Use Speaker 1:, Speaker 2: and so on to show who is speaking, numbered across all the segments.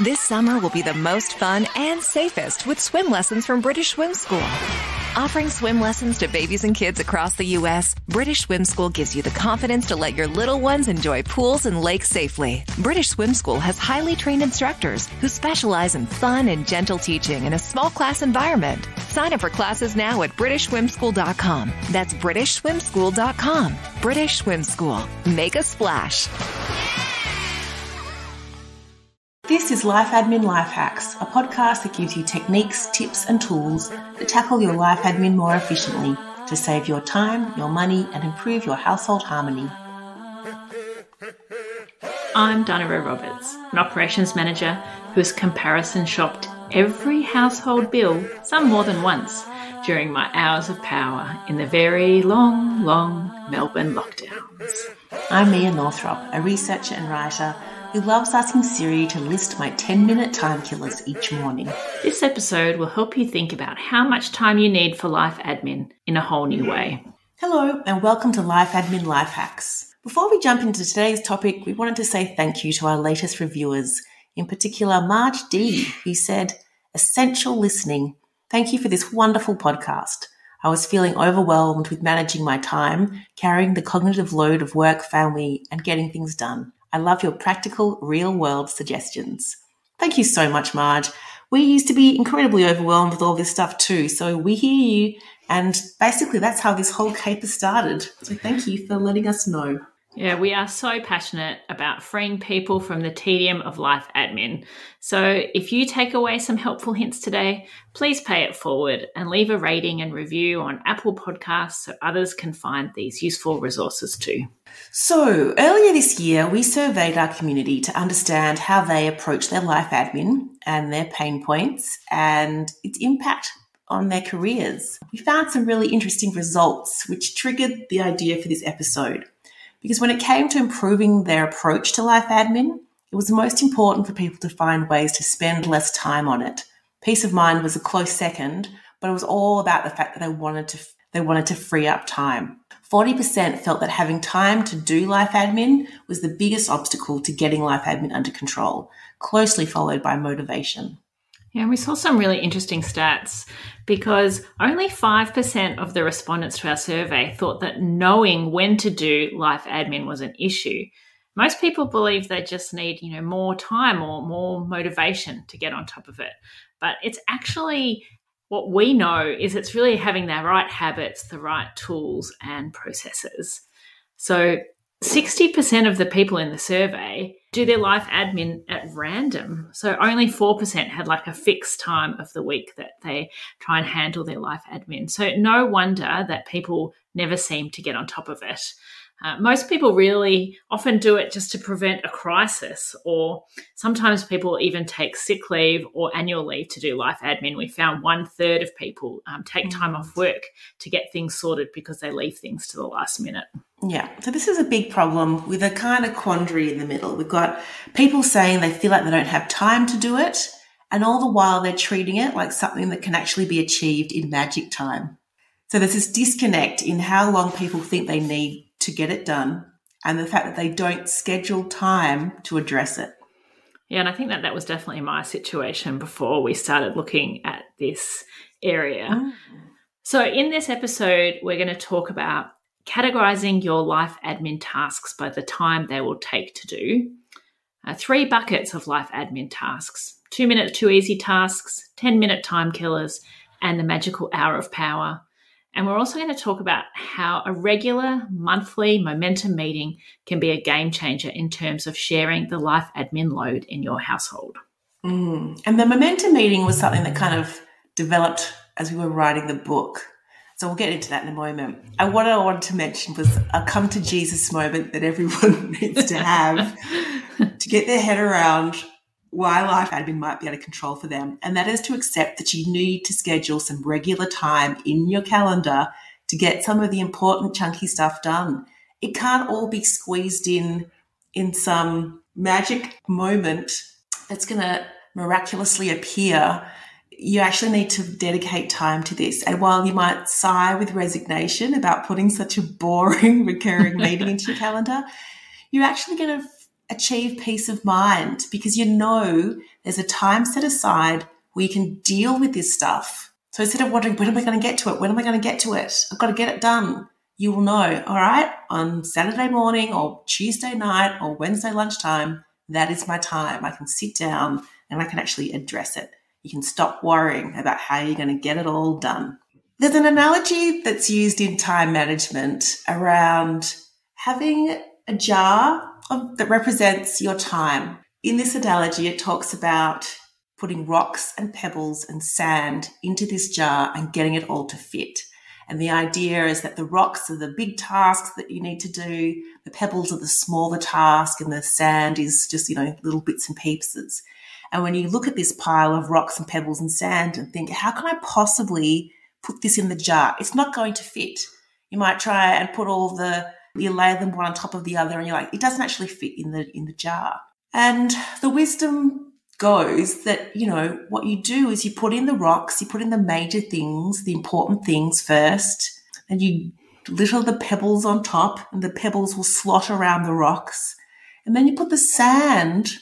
Speaker 1: This summer will be the most fun and safest with swim lessons from British Swim School. Offering swim lessons to babies and kids across the U.S., British Swim School gives you the confidence to let your little ones enjoy pools and lakes safely. British Swim School has highly trained instructors who specialize in fun and gentle teaching in a small class environment. Sign up for classes now at BritishSwimSchool.com. That's BritishSwimSchool.com. British Swim School. Make a splash.
Speaker 2: This is Life Admin Life Hacks, a podcast that gives you techniques, tips, and tools to tackle your life admin more efficiently to save your time, your money, and improve your household harmony.
Speaker 3: I'm Dinah Roberts, an operations manager who's comparison shopped every household bill, some more than once, during my hours of power in the very long, long Melbourne lockdowns.
Speaker 2: I'm Mia Northrop, a researcher and writer who loves asking Siri to list my 10 minute time killers each morning.
Speaker 3: This episode will help you think about how much time you need for life admin in a whole new way.
Speaker 2: Hello, and welcome to Life Admin Life Hacks. Before we jump into today's topic, we wanted to say thank you to our latest reviewers, in particular Marge D, who said, Essential listening. Thank you for this wonderful podcast. I was feeling overwhelmed with managing my time, carrying the cognitive load of work, family, and getting things done. I love your practical, real world suggestions. Thank you so much, Marge. We used to be incredibly overwhelmed with all this stuff too, so we hear you. And basically, that's how this whole caper started. So thank you for letting us know.
Speaker 3: Yeah, we are so passionate about freeing people from the tedium of life admin. So if you take away some helpful hints today, please pay it forward and leave a rating and review on Apple Podcasts so others can find these useful resources too.
Speaker 2: So, earlier this year, we surveyed our community to understand how they approach their life admin and their pain points and its impact on their careers. We found some really interesting results, which triggered the idea for this episode. Because when it came to improving their approach to life admin, it was most important for people to find ways to spend less time on it. Peace of mind was a close second, but it was all about the fact that they wanted to they wanted to free up time. 40% felt that having time to do life admin was the biggest obstacle to getting life admin under control, closely followed by motivation.
Speaker 3: Yeah, we saw some really interesting stats because only 5% of the respondents to our survey thought that knowing when to do life admin was an issue. Most people believe they just need, you know, more time or more motivation to get on top of it. But it's actually what we know is it's really having the right habits, the right tools and processes. So 60% of the people in the survey do their life admin at random. So only 4% had like a fixed time of the week that they try and handle their life admin. So no wonder that people never seem to get on top of it. Uh, most people really often do it just to prevent a crisis, or sometimes people even take sick leave or annual leave to do life admin. We found one third of people um, take mm. time off work to get things sorted because they leave things to the last minute.
Speaker 2: Yeah, so this is a big problem with a kind of quandary in the middle. We've got people saying they feel like they don't have time to do it, and all the while they're treating it like something that can actually be achieved in magic time. So there's this disconnect in how long people think they need to get it done and the fact that they don't schedule time to address it.
Speaker 3: Yeah, and I think that that was definitely my situation before we started looking at this area. Mm. So, in this episode, we're going to talk about categorizing your life admin tasks by the time they will take to do, uh, three buckets of life admin tasks two minute, two easy tasks, 10 minute time killers, and the magical hour of power. And we're also going to talk about how a regular monthly momentum meeting can be a game changer in terms of sharing the life admin load in your household.
Speaker 2: Mm. And the momentum meeting was something that kind of developed as we were writing the book. So we'll get into that in a moment. And what I wanted to mention was a come to Jesus moment that everyone needs to have to get their head around why life admin might be out of control for them. And that is to accept that you need to schedule some regular time in your calendar to get some of the important chunky stuff done. It can't all be squeezed in in some magic moment that's going to miraculously appear. You actually need to dedicate time to this. And while you might sigh with resignation about putting such a boring recurring meeting into your calendar, you're actually going to achieve peace of mind because you know there's a time set aside where you can deal with this stuff. So instead of wondering, when am I going to get to it? When am I going to get to it? I've got to get it done. You will know, all right, on Saturday morning or Tuesday night or Wednesday lunchtime, that is my time. I can sit down and I can actually address it. You can stop worrying about how you're going to get it all done. There's an analogy that's used in time management around having a jar of, that represents your time. In this analogy, it talks about putting rocks and pebbles and sand into this jar and getting it all to fit. And the idea is that the rocks are the big tasks that you need to do, the pebbles are the smaller task, and the sand is just, you know, little bits and pieces. And when you look at this pile of rocks and pebbles and sand and think, how can I possibly put this in the jar? It's not going to fit. You might try and put all the you lay them one on top of the other and you're like, it doesn't actually fit in the in the jar. And the wisdom goes that, you know, what you do is you put in the rocks, you put in the major things, the important things first, and you little the pebbles on top, and the pebbles will slot around the rocks. And then you put the sand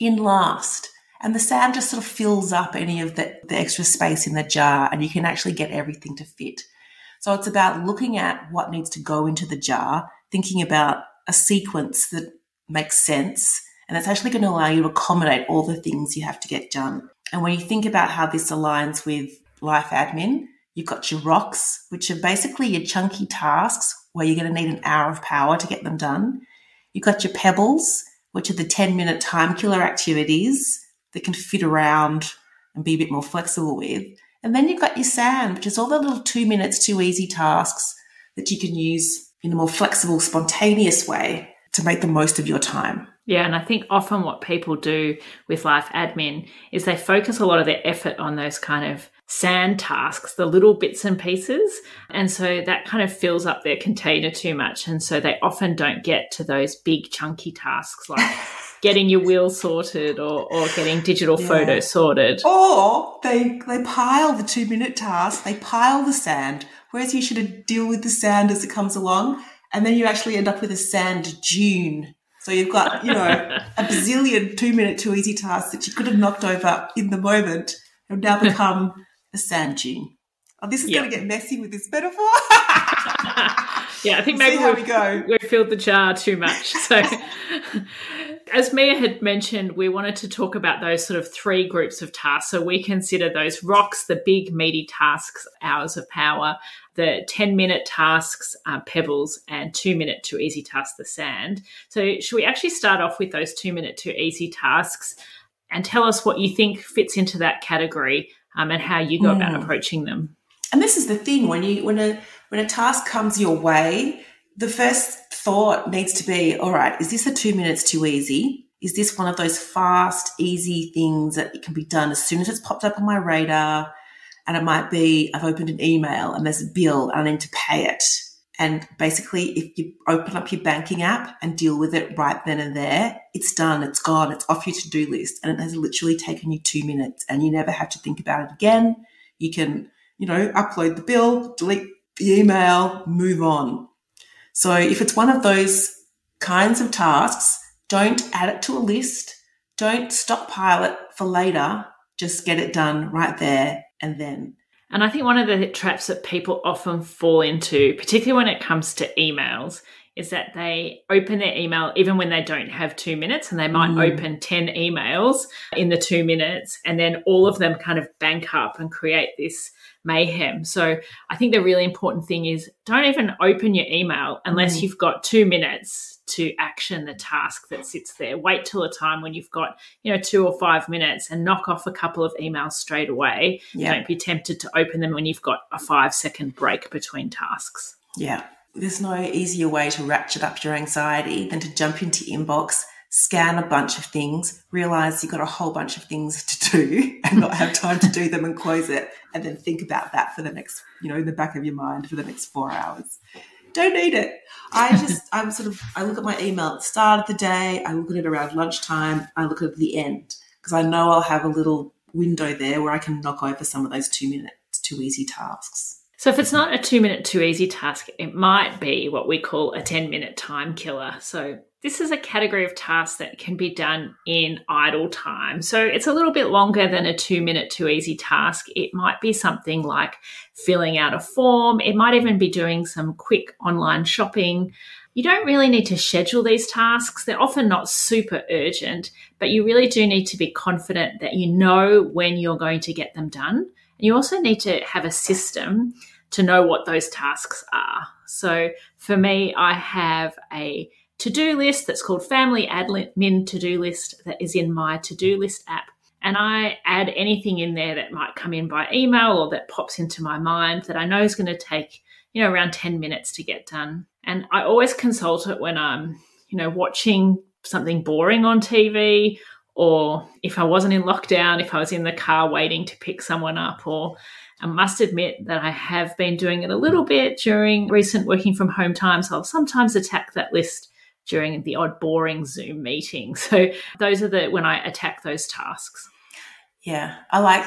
Speaker 2: in last and the sand just sort of fills up any of the, the extra space in the jar and you can actually get everything to fit. So it's about looking at what needs to go into the jar, thinking about a sequence that makes sense, and it's actually going to allow you to accommodate all the things you have to get done. And when you think about how this aligns with life admin, you've got your rocks, which are basically your chunky tasks where you're going to need an hour of power to get them done. You've got your pebbles, which are the 10 minute time killer activities that can fit around and be a bit more flexible with. And then you've got your sand, which is all the little two minutes, too easy tasks that you can use in a more flexible, spontaneous way to make the most of your time.
Speaker 3: Yeah, and I think often what people do with life admin is they focus a lot of their effort on those kind of sand tasks, the little bits and pieces. And so that kind of fills up their container too much. And so they often don't get to those big, chunky tasks like getting your wheel sorted or, or getting digital yeah. photos sorted.
Speaker 2: Or they they pile the two minute task, they pile the sand, whereas you should deal with the sand as it comes along, and then you actually end up with a sand dune. So you've got, you know, a bazillion two minute too easy tasks that you could have knocked over in the moment have now become a sand dune. Oh, this is yep. going to get messy with this metaphor.
Speaker 3: yeah, I think maybe we go. we filled the jar too much. So as Mia had mentioned, we wanted to talk about those sort of three groups of tasks. So we consider those rocks, the big meaty tasks, hours of power, the 10 minute tasks, uh, pebbles, and two minute to easy tasks, the sand. So should we actually start off with those two minute to easy tasks and tell us what you think fits into that category um, and how you go mm. about approaching them?
Speaker 2: And this is the thing when you when a when a task comes your way, the first thought needs to be all right, is this a two minutes too easy? Is this one of those fast, easy things that can be done as soon as it's popped up on my radar? And it might be I've opened an email and there's a bill and I need to pay it. And basically, if you open up your banking app and deal with it right then and there, it's done, it's gone, it's off your to do list. And it has literally taken you two minutes and you never have to think about it again. You can, you know, upload the bill, delete the email, move on. So if it's one of those kinds of tasks, don't add it to a list. Don't stockpile it for later. Just get it done right there and then.
Speaker 3: And I think one of the traps that people often fall into, particularly when it comes to emails, is that they open their email even when they don't have two minutes and they might mm. open 10 emails in the two minutes and then all of them kind of bank up and create this mayhem. So I think the really important thing is don't even open your email unless mm. you've got two minutes to action the task that sits there. Wait till a time when you've got, you know, two or five minutes and knock off a couple of emails straight away. Yeah. Don't be tempted to open them when you've got a five second break between tasks.
Speaker 2: Yeah. There's no easier way to ratchet up your anxiety than to jump into inbox scan a bunch of things, realize you've got a whole bunch of things to do and not have time to do them and close it, and then think about that for the next, you know, in the back of your mind for the next four hours. Don't need it. I just, I'm sort of, I look at my email at the start of the day, I look at it around lunchtime, I look at it at the end because I know I'll have a little window there where I can knock over some of those two minutes, too easy tasks.
Speaker 3: So, if it's not a two minute, too easy task, it might be what we call a 10 minute time killer. So, this is a category of tasks that can be done in idle time. So, it's a little bit longer than a two minute, too easy task. It might be something like filling out a form, it might even be doing some quick online shopping. You don't really need to schedule these tasks. They're often not super urgent, but you really do need to be confident that you know when you're going to get them done. And you also need to have a system to know what those tasks are. So for me, I have a to do list that's called Family Admin To Do List that is in my to do list app. And I add anything in there that might come in by email or that pops into my mind that I know is going to take, you know, around 10 minutes to get done. And I always consult it when I'm, you know, watching something boring on TV or if I wasn't in lockdown, if I was in the car waiting to pick someone up, or I must admit that I have been doing it a little bit during recent working from home times. I'll sometimes attack that list during the odd boring Zoom meeting. So those are the when I attack those tasks.
Speaker 2: Yeah, I like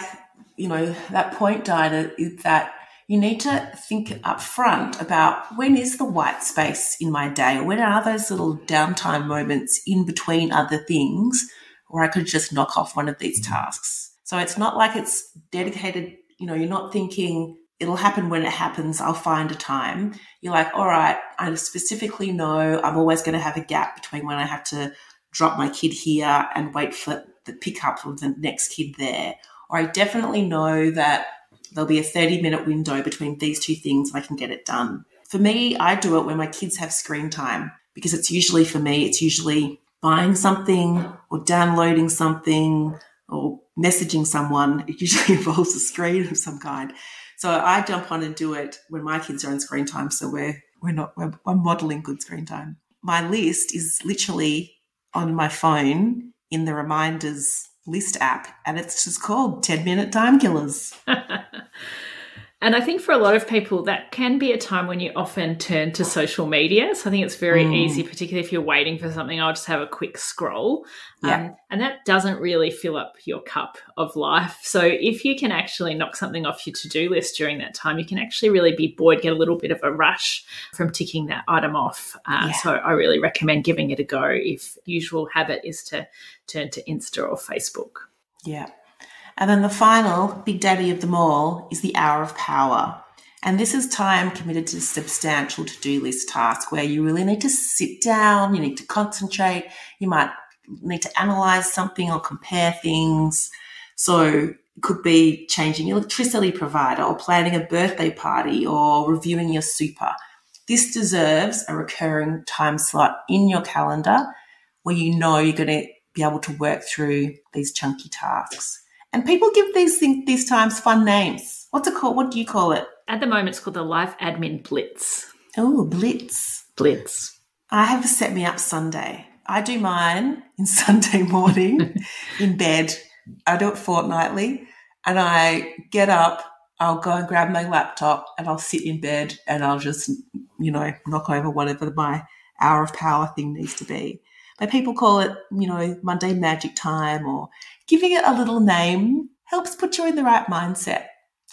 Speaker 2: you know that point, is that you need to think up front about when is the white space in my day, or when are those little downtime moments in between other things where I could just knock off one of these tasks. So it's not like it's dedicated, you know, you're not thinking it'll happen when it happens, I'll find a time. You're like, all right, I specifically know I'm always going to have a gap between when I have to drop my kid here and wait for the pickup of the next kid there. Or I definitely know that there'll be a 30 minute window between these two things and I can get it done. For me, I do it when my kids have screen time because it's usually for me, it's usually buying something or downloading something or messaging someone. It usually involves a screen of some kind. So I jump on and do it when my kids are on screen time. So we're, we're not, we're, we're modeling good screen time. My list is literally on my phone in the reminders list app, and it's just called 10 minute time killers.
Speaker 3: And I think for a lot of people, that can be a time when you often turn to social media. So I think it's very mm. easy, particularly if you're waiting for something, I'll just have a quick scroll. Yeah. Um, and that doesn't really fill up your cup of life. So if you can actually knock something off your to do list during that time, you can actually really be bored, get a little bit of a rush from ticking that item off. Uh, yeah. So I really recommend giving it a go if usual habit is to turn to Insta or Facebook.
Speaker 2: Yeah. And then the final big daddy of them all is the hour of power. And this is time committed to substantial to do list tasks where you really need to sit down, you need to concentrate, you might need to analyze something or compare things. So it could be changing your electricity provider or planning a birthday party or reviewing your super. This deserves a recurring time slot in your calendar where you know you're going to be able to work through these chunky tasks. And people give these things, these times fun names. What's it called? What do you call it?
Speaker 3: At the moment, it's called the Life Admin Blitz.
Speaker 2: Oh, Blitz.
Speaker 3: Blitz.
Speaker 2: I have a set me up Sunday. I do mine in Sunday morning in bed. I do it fortnightly and I get up, I'll go and grab my laptop and I'll sit in bed and I'll just, you know, knock over whatever my hour of power thing needs to be. But people call it, you know, Monday magic time or giving it a little name helps put you in the right mindset.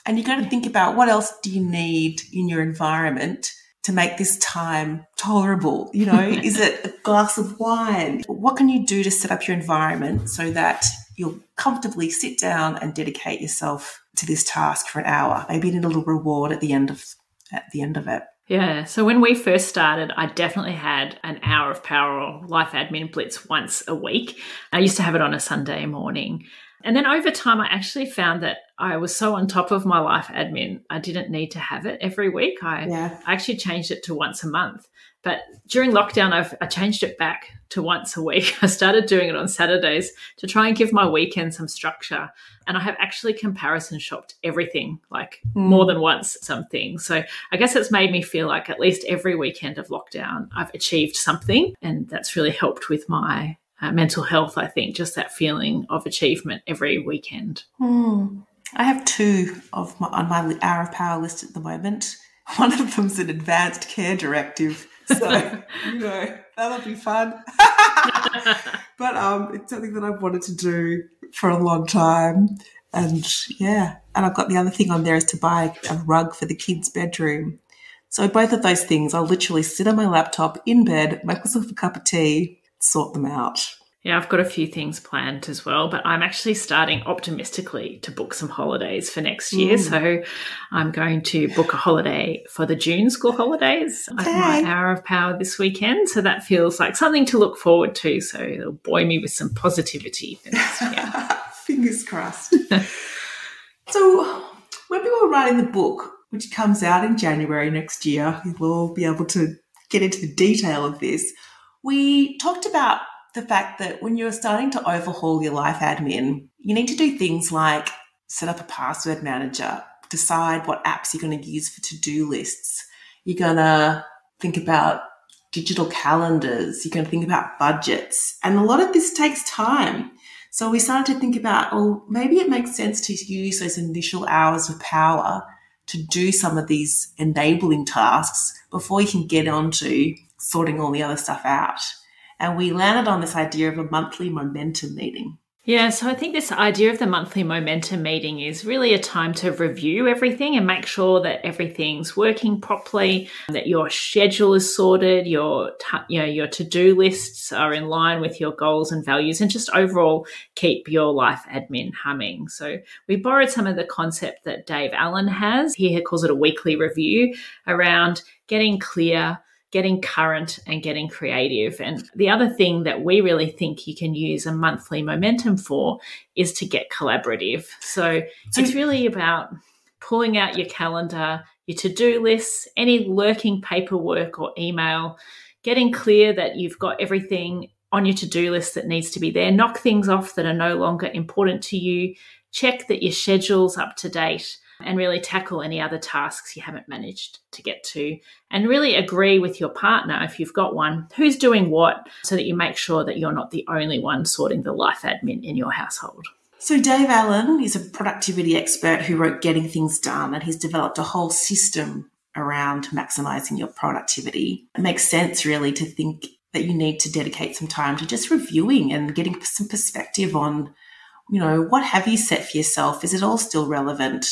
Speaker 2: And you got to think about what else do you need in your environment to make this time tolerable? You know, is it a glass of wine? What can you do to set up your environment so that you'll comfortably sit down and dedicate yourself to this task for an hour? Maybe need a little reward at the end of at the end of it.
Speaker 3: Yeah. So when we first started, I definitely had an hour of power or life admin blitz once a week. I used to have it on a Sunday morning. And then over time, I actually found that I was so on top of my life admin, I didn't need to have it every week. I, yeah. I actually changed it to once a month. But during lockdown, I've I changed it back to once a week. I started doing it on Saturdays to try and give my weekend some structure. And I have actually comparison shopped everything, like mm. more than once, something. So I guess it's made me feel like at least every weekend of lockdown, I've achieved something. And that's really helped with my uh, mental health, I think, just that feeling of achievement every weekend.
Speaker 2: Mm. I have two of my, on my hour of power list at the moment. One of them's an advanced care directive so, you know, that'll be fun. but um, it's something that I've wanted to do for a long time. And yeah, and I've got the other thing on there is to buy a rug for the kids' bedroom. So both of those things, I'll literally sit on my laptop in bed, make myself a cup of tea, sort them out.
Speaker 3: Yeah, I've got a few things planned as well, but I'm actually starting optimistically to book some holidays for next year. Mm. So I'm going to book a holiday for the June school holidays. Okay. I have my hour of power this weekend. So that feels like something to look forward to. So it'll buoy me with some positivity for next year.
Speaker 2: Fingers crossed. so when we were writing the book, which comes out in January next year, we'll be able to get into the detail of this. We talked about the fact that when you're starting to overhaul your life admin, you need to do things like set up a password manager, decide what apps you're going to use for to do lists. You're going to think about digital calendars. You're going to think about budgets. And a lot of this takes time. So we started to think about, oh, maybe it makes sense to use those initial hours of power to do some of these enabling tasks before you can get on to sorting all the other stuff out. And we landed on this idea of a monthly momentum meeting.
Speaker 3: Yeah, so I think this idea of the monthly momentum meeting is really a time to review everything and make sure that everything's working properly, that your schedule is sorted, your you know your to-do lists are in line with your goals and values and just overall keep your life admin humming. So we borrowed some of the concept that Dave Allen has. He calls it a weekly review around getting clear getting current and getting creative. And the other thing that we really think you can use a monthly momentum for is to get collaborative. So it's really about pulling out your calendar, your to do lists, any lurking paperwork or email, getting clear that you've got everything on your to do list that needs to be there, knock things off that are no longer important to you, check that your schedule's up to date and really tackle any other tasks you haven't managed to get to. And really agree with your partner, if you've got one, who's doing what, so that you make sure that you're not the only one sorting the life admin in your household.
Speaker 2: So, Dave Allen is a productivity expert who wrote Getting Things Done, and he's developed a whole system around maximizing your productivity. It makes sense, really, to think that you need to dedicate some time to just reviewing and getting some perspective on, you know, what have you set for yourself? Is it all still relevant?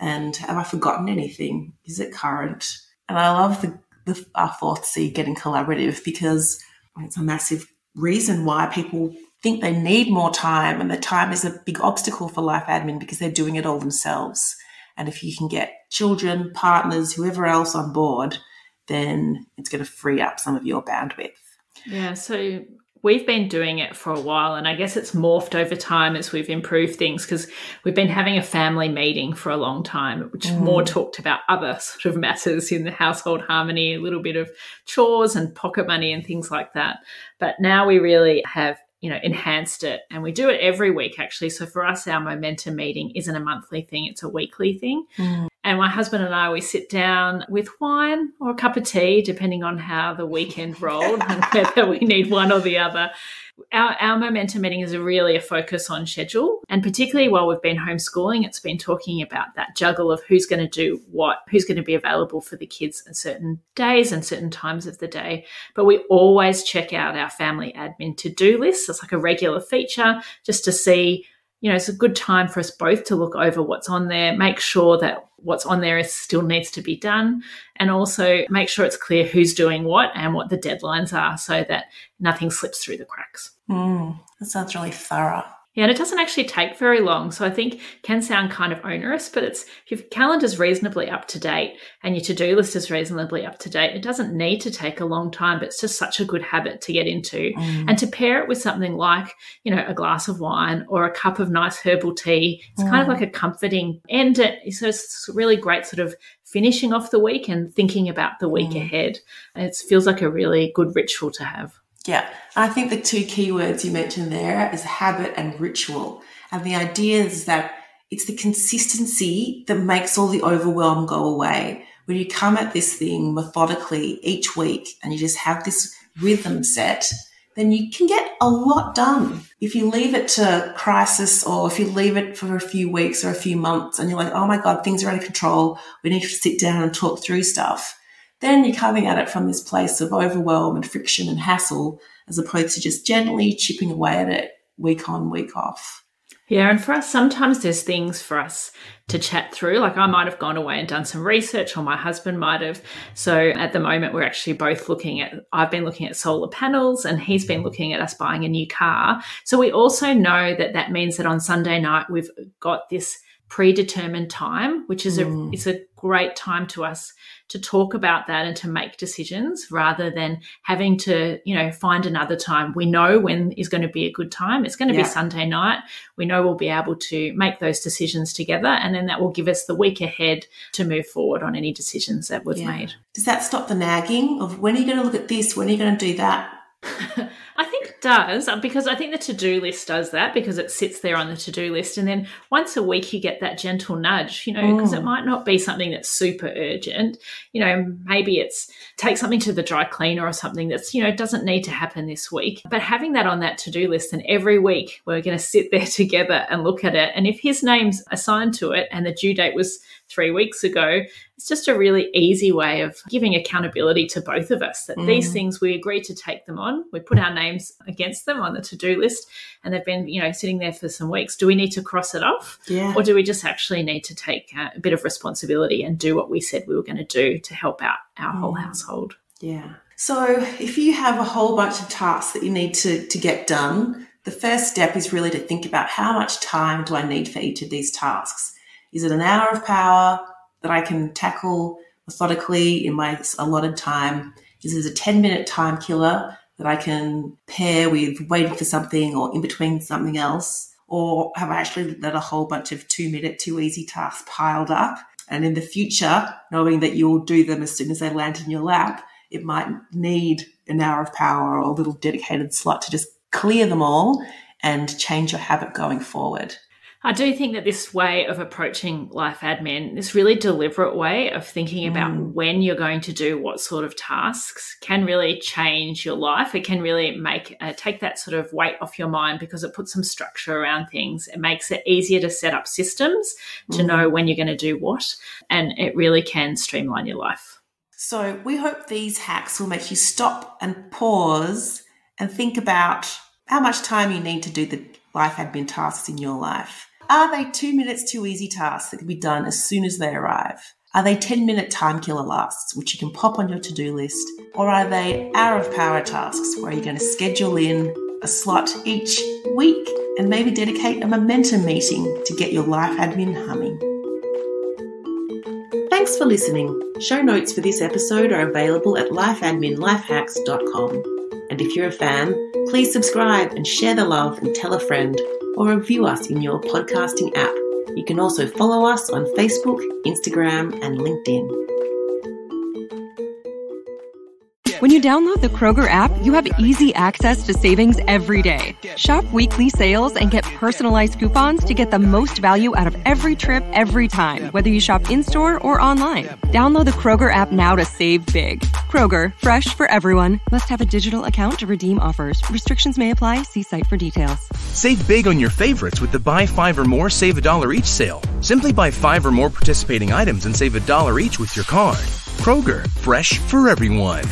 Speaker 2: And have I forgotten anything? Is it current? And I love the, the our fourth C getting collaborative because it's a massive reason why people think they need more time and the time is a big obstacle for life admin because they're doing it all themselves. And if you can get children, partners, whoever else on board, then it's going to free up some of your bandwidth.
Speaker 3: Yeah. So we've been doing it for a while and i guess it's morphed over time as we've improved things because we've been having a family meeting for a long time which mm. more talked about other sort of matters in the household harmony a little bit of chores and pocket money and things like that but now we really have you know enhanced it. And we do it every week actually. So for us our momentum meeting isn't a monthly thing it's a weekly thing. Mm. and my husband and i we sit down with wine or a cup of tea depending on how the weekend rolled and whether we need one or the other our, our momentum meeting is really a focus on schedule. And particularly while we've been homeschooling, it's been talking about that juggle of who's going to do what, who's going to be available for the kids at certain days and certain times of the day. But we always check out our family admin to do list. It's like a regular feature just to see you know, it's a good time for us both to look over what's on there, make sure that what's on there is still needs to be done, and also make sure it's clear who's doing what and what the deadlines are so that nothing slips through the cracks.
Speaker 2: Mm, that sounds really thorough.
Speaker 3: Yeah, and it doesn't actually take very long. So I think can sound kind of onerous, but it's if your calendar's reasonably up to date and your to-do list is reasonably up to date, it doesn't need to take a long time, but it's just such a good habit to get into. Mm. And to pair it with something like, you know, a glass of wine or a cup of nice herbal tea, it's mm. kind of mm. like a comforting end. So it's really great sort of finishing off the week and thinking about the week mm. ahead. And it feels like a really good ritual to have.
Speaker 2: Yeah. I think the two keywords you mentioned there is habit and ritual. And the idea is that it's the consistency that makes all the overwhelm go away. When you come at this thing methodically each week and you just have this rhythm set, then you can get a lot done. If you leave it to crisis or if you leave it for a few weeks or a few months and you're like, oh my God, things are out of control. We need to sit down and talk through stuff then you're coming at it from this place of overwhelm and friction and hassle, as opposed to just gently chipping away at it week on, week off.
Speaker 3: Yeah, and for us, sometimes there's things for us to chat through. Like I might have gone away and done some research, or my husband might have. So at the moment, we're actually both looking at, I've been looking at solar panels, and he's been looking at us buying a new car. So we also know that that means that on Sunday night, we've got this predetermined time, which is mm. a it's a great time to us to talk about that and to make decisions rather than having to, you know, find another time. We know when is going to be a good time. It's going to yeah. be Sunday night. We know we'll be able to make those decisions together and then that will give us the week ahead to move forward on any decisions that we've yeah. made.
Speaker 2: Does that stop the nagging of when are you going to look at this? When are you going to do that?
Speaker 3: I think it does uh, because I think the to do list does that because it sits there on the to do list. And then once a week, you get that gentle nudge, you know, because mm. it might not be something that's super urgent. You know, maybe it's take something to the dry cleaner or something that's, you know, doesn't need to happen this week. But having that on that to do list, and every week we're going to sit there together and look at it. And if his name's assigned to it and the due date was three weeks ago, it's just a really easy way of giving accountability to both of us that mm. these things we agree to take them on. We put our names against them on the to do list and they've been, you know, sitting there for some weeks. Do we need to cross it off?
Speaker 2: Yeah.
Speaker 3: Or do we just actually need to take a bit of responsibility and do what we said we were going to do to help out our mm. whole household?
Speaker 2: Yeah. So if you have a whole bunch of tasks that you need to, to get done, the first step is really to think about how much time do I need for each of these tasks? Is it an hour of power? that I can tackle methodically in my allotted time. Is this a 10 minute time killer that I can pair with waiting for something or in between something else. Or have I actually let a whole bunch of two minute, too easy tasks piled up? And in the future, knowing that you'll do them as soon as they land in your lap, it might need an hour of power or a little dedicated slot to just clear them all and change your habit going forward.
Speaker 3: I do think that this way of approaching life admin, this really deliberate way of thinking about mm. when you're going to do what sort of tasks, can really change your life. It can really make uh, take that sort of weight off your mind because it puts some structure around things. It makes it easier to set up systems to mm. know when you're going to do what, and it really can streamline your life.
Speaker 2: So we hope these hacks will make you stop and pause and think about how much time you need to do the life admin tasks in your life. Are they two minutes too easy tasks that can be done as soon as they arrive? Are they 10 minute time killer lasts, which you can pop on your to do list? Or are they hour of power tasks where you're going to schedule in a slot each week and maybe dedicate a momentum meeting to get your life admin humming? Thanks for listening. Show notes for this episode are available at lifeadminlifehacks.com. And if you're a fan, please subscribe and share the love and tell a friend or review us in your podcasting app. You can also follow us on Facebook, Instagram, and LinkedIn.
Speaker 4: When you download the Kroger app, you have easy access to savings every day. Shop weekly sales and get personalized coupons to get the most value out of every trip every time, whether you shop in store or online. Download the Kroger app now to save big. Kroger, fresh for everyone. Must have a digital account to redeem offers. Restrictions may apply. See site for details.
Speaker 5: Save big on your favorites with the buy five or more, save a dollar each sale. Simply buy five or more participating items and save a dollar each with your card. Kroger, fresh for everyone.